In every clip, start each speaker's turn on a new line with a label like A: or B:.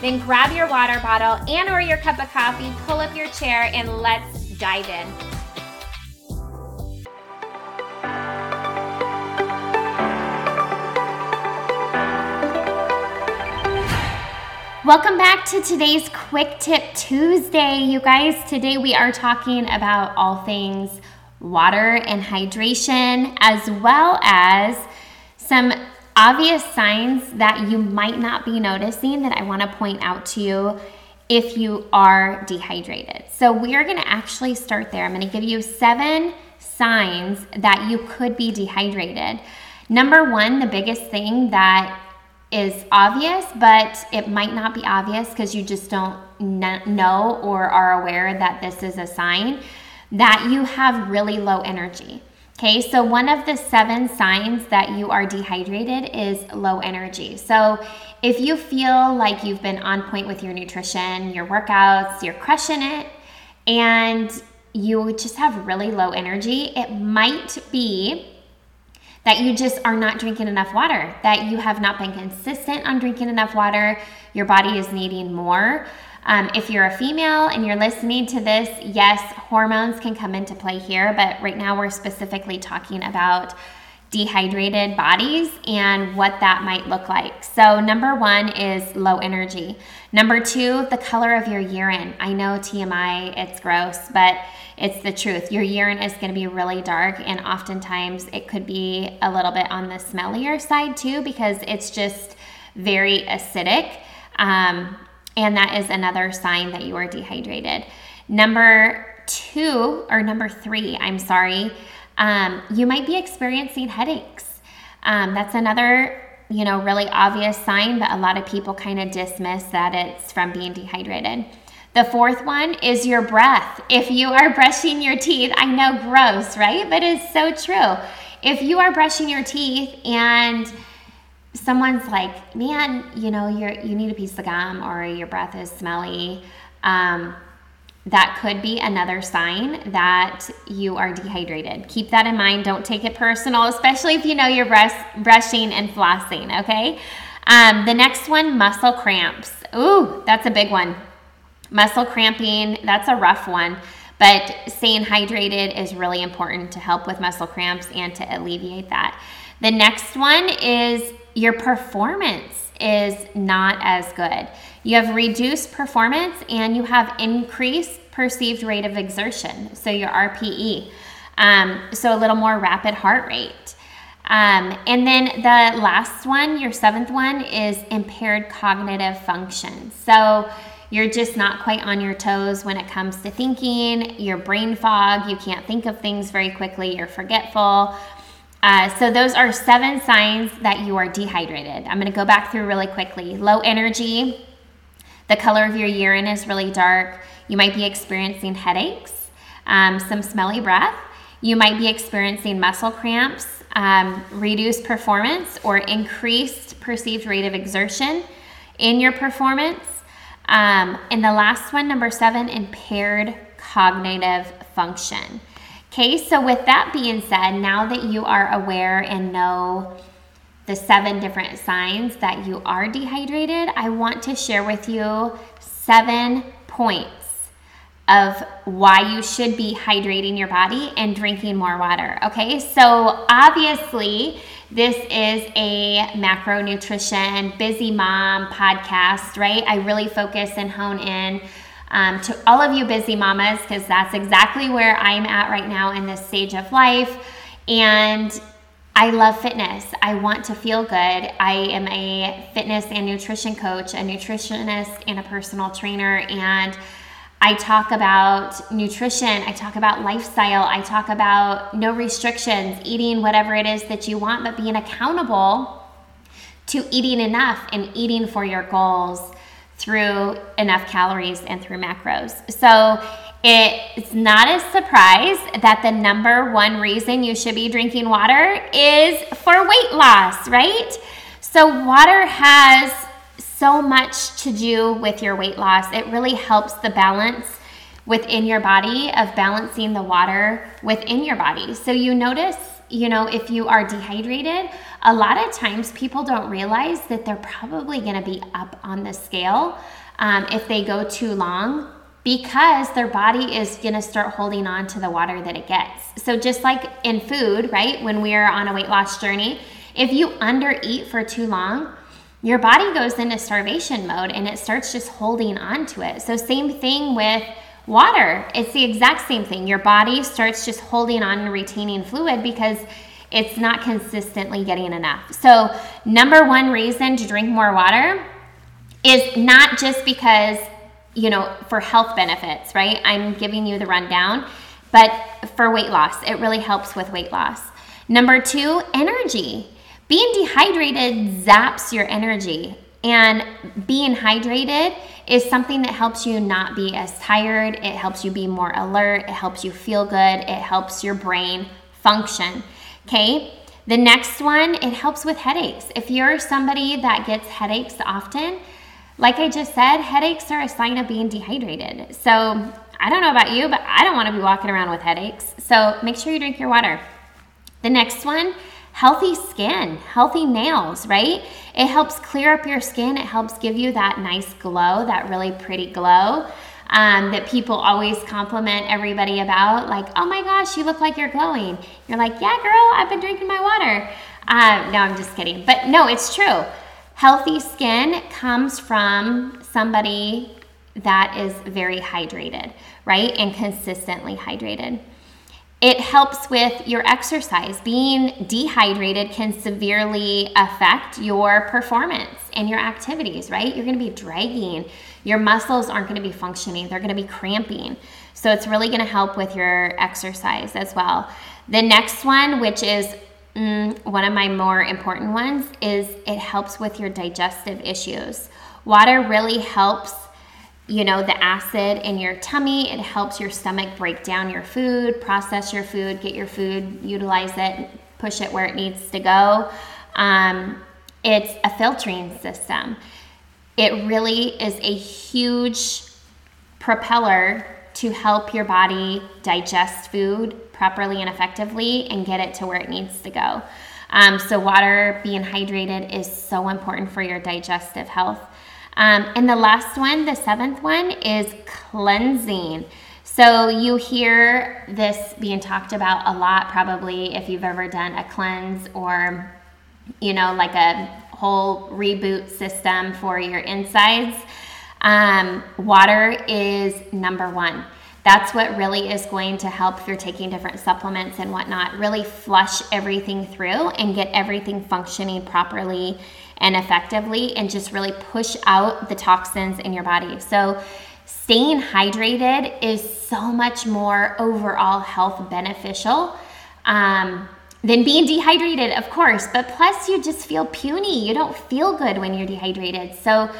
A: then grab your water bottle and or your cup of coffee, pull up your chair and let's dive in. Welcome back to today's Quick Tip Tuesday. You guys, today we are talking about all things water and hydration, as well as some obvious signs that you might not be noticing that I want to point out to you if you are dehydrated. So, we are going to actually start there. I'm going to give you seven signs that you could be dehydrated. Number one, the biggest thing that is obvious, but it might not be obvious because you just don't know or are aware that this is a sign that you have really low energy. Okay, so one of the seven signs that you are dehydrated is low energy. So if you feel like you've been on point with your nutrition, your workouts, you're crushing it, and you just have really low energy, it might be that you just are not drinking enough water, that you have not been consistent on drinking enough water, your body is needing more. Um, if you're a female and you're listening to this, yes, hormones can come into play here, but right now we're specifically talking about dehydrated bodies and what that might look like. So, number one is low energy. Number two, the color of your urine. I know TMI, it's gross, but it's the truth. Your urine is going to be really dark, and oftentimes it could be a little bit on the smellier side too because it's just very acidic. Um, and that is another sign that you are dehydrated. Number two, or number three, I'm sorry, um, you might be experiencing headaches. Um, that's another, you know, really obvious sign, but a lot of people kind of dismiss that it's from being dehydrated. The fourth one is your breath. If you are brushing your teeth, I know gross, right? But it's so true. If you are brushing your teeth and someone's like, man, you know, you're you need a piece of gum or your breath is smelly, um, that could be another sign that you are dehydrated. Keep that in mind. Don't take it personal, especially if you know you're brush, brushing and flossing. Okay. Um, the next one, muscle cramps. Ooh, that's a big one. Muscle cramping, that's a rough one. But staying hydrated is really important to help with muscle cramps and to alleviate that. The next one is your performance is not as good. You have reduced performance and you have increased perceived rate of exertion, so your RPE. Um, so a little more rapid heart rate. Um, and then the last one, your seventh one, is impaired cognitive function. So you're just not quite on your toes when it comes to thinking, your brain fog, you can't think of things very quickly, you're forgetful. Uh, so, those are seven signs that you are dehydrated. I'm going to go back through really quickly. Low energy, the color of your urine is really dark. You might be experiencing headaches, um, some smelly breath. You might be experiencing muscle cramps, um, reduced performance, or increased perceived rate of exertion in your performance. Um, and the last one, number seven, impaired cognitive function. Okay, so with that being said, now that you are aware and know the seven different signs that you are dehydrated, I want to share with you seven points of why you should be hydrating your body and drinking more water. Okay, so obviously, this is a macronutrition busy mom podcast, right? I really focus and hone in um, to all of you busy mamas because that's exactly where I'm at right now in this stage of life. And I love fitness. I want to feel good. I am a fitness and nutrition coach, a nutritionist, and a personal trainer. And I talk about nutrition, I talk about lifestyle, I talk about no restrictions, eating whatever it is that you want, but being accountable to eating enough and eating for your goals through enough calories and through macros. So it's not a surprise that the number one reason you should be drinking water is for weight loss, right? So, water has so much to do with your weight loss. It really helps the balance within your body of balancing the water within your body. So you notice, you know, if you are dehydrated, a lot of times people don't realize that they're probably going to be up on the scale um, if they go too long because their body is going to start holding on to the water that it gets. So just like in food, right? When we're on a weight loss journey, if you undereat for too long, your body goes into starvation mode and it starts just holding on to it. So, same thing with water. It's the exact same thing. Your body starts just holding on and retaining fluid because it's not consistently getting enough. So, number one reason to drink more water is not just because, you know, for health benefits, right? I'm giving you the rundown, but for weight loss, it really helps with weight loss. Number two, energy. Being dehydrated zaps your energy, and being hydrated is something that helps you not be as tired. It helps you be more alert. It helps you feel good. It helps your brain function. Okay. The next one, it helps with headaches. If you're somebody that gets headaches often, like I just said, headaches are a sign of being dehydrated. So I don't know about you, but I don't want to be walking around with headaches. So make sure you drink your water. The next one, healthy skin, healthy nails, right? It helps clear up your skin. It helps give you that nice glow, that really pretty glow. Um, that people always compliment everybody about, like, oh my gosh, you look like you're glowing. You're like, yeah, girl, I've been drinking my water. Uh, no, I'm just kidding. But no, it's true. Healthy skin comes from somebody that is very hydrated, right? And consistently hydrated. It helps with your exercise. Being dehydrated can severely affect your performance and your activities, right? You're gonna be dragging. Your muscles aren't gonna be functioning, they're gonna be cramping. So it's really gonna help with your exercise as well. The next one, which is mm, one of my more important ones, is it helps with your digestive issues. Water really helps you know, the acid in your tummy. It helps your stomach break down your food, process your food, get your food, utilize it, push it where it needs to go. Um, it's a filtering system. It really is a huge propeller to help your body digest food properly and effectively and get it to where it needs to go. Um, so, water being hydrated is so important for your digestive health. Um, and the last one, the seventh one, is cleansing. So you hear this being talked about a lot, probably if you've ever done a cleanse or, you know, like a whole reboot system for your insides. Um, water is number one. That's what really is going to help if you're taking different supplements and whatnot. Really flush everything through and get everything functioning properly and effectively and just really push out the toxins in your body. So, staying hydrated is so much more overall health beneficial um, than being dehydrated, of course. But plus, you just feel puny. You don't feel good when you're dehydrated. So,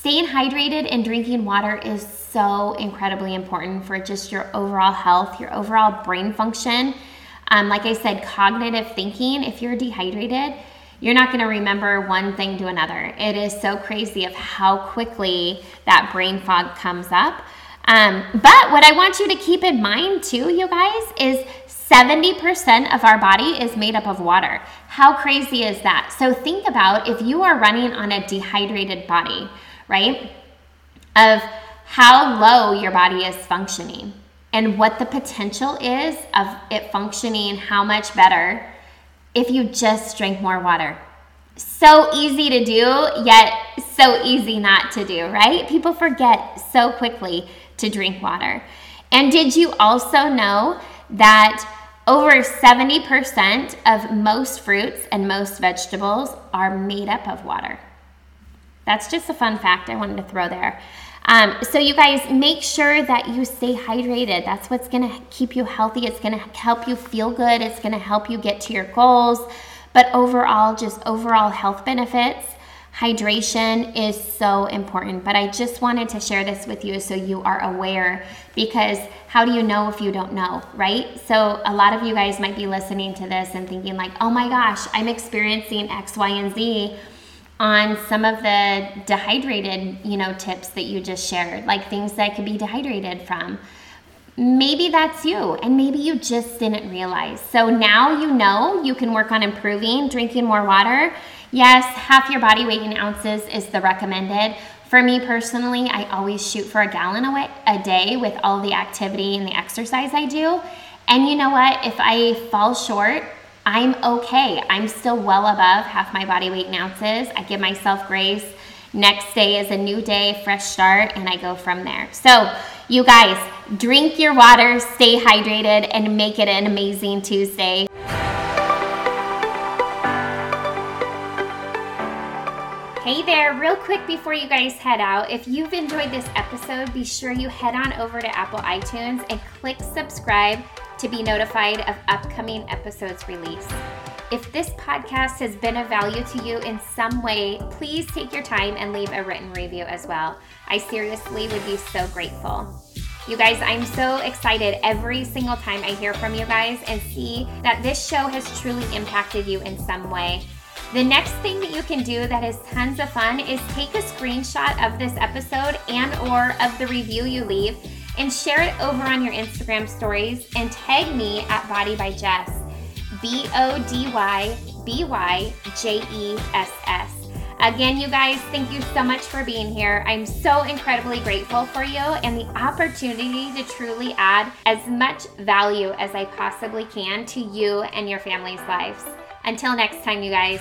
A: staying hydrated and drinking water is so incredibly important for just your overall health, your overall brain function. Um, like I said, cognitive thinking, if you're dehydrated, you're not going to remember one thing to another. It is so crazy of how quickly that brain fog comes up. Um, but what I want you to keep in mind too, you guys, is 70% of our body is made up of water. How crazy is that? So think about if you are running on a dehydrated body, right? Of how low your body is functioning and what the potential is of it functioning how much better if you just drink more water. So easy to do, yet so easy not to do, right? People forget so quickly to drink water. And did you also know that over 70% of most fruits and most vegetables are made up of water? That's just a fun fact I wanted to throw there. Um, so, you guys, make sure that you stay hydrated. That's what's going to keep you healthy. It's going to help you feel good. It's going to help you get to your goals. But overall, just overall health benefits, hydration is so important. But I just wanted to share this with you so you are aware because how do you know if you don't know, right? So, a lot of you guys might be listening to this and thinking, like, oh my gosh, I'm experiencing X, Y, and Z on some of the dehydrated, you know, tips that you just shared, like things that could be dehydrated from. Maybe that's you, and maybe you just didn't realize. So now you know you can work on improving, drinking more water. Yes, half your body weight in ounces is the recommended. For me personally, I always shoot for a gallon a, a day with all the activity and the exercise I do. And you know what? If I fall short, I'm okay. I'm still well above half my body weight in ounces. I give myself grace. Next day is a new day, fresh start, and I go from there. So, you guys, drink your water, stay hydrated, and make it an amazing Tuesday. Hey there, real quick before you guys head out, if you've enjoyed this episode, be sure you head on over to Apple iTunes and click subscribe to be notified of upcoming episodes released. If this podcast has been of value to you in some way, please take your time and leave a written review as well. I seriously would be so grateful. You guys, I'm so excited every single time I hear from you guys and see that this show has truly impacted you in some way. The next thing that you can do that is tons of fun is take a screenshot of this episode and or of the review you leave and share it over on your Instagram stories and tag me at Body by Jess. B O D Y B Y J E S S. Again, you guys, thank you so much for being here. I'm so incredibly grateful for you and the opportunity to truly add as much value as I possibly can to you and your family's lives. Until next time, you guys.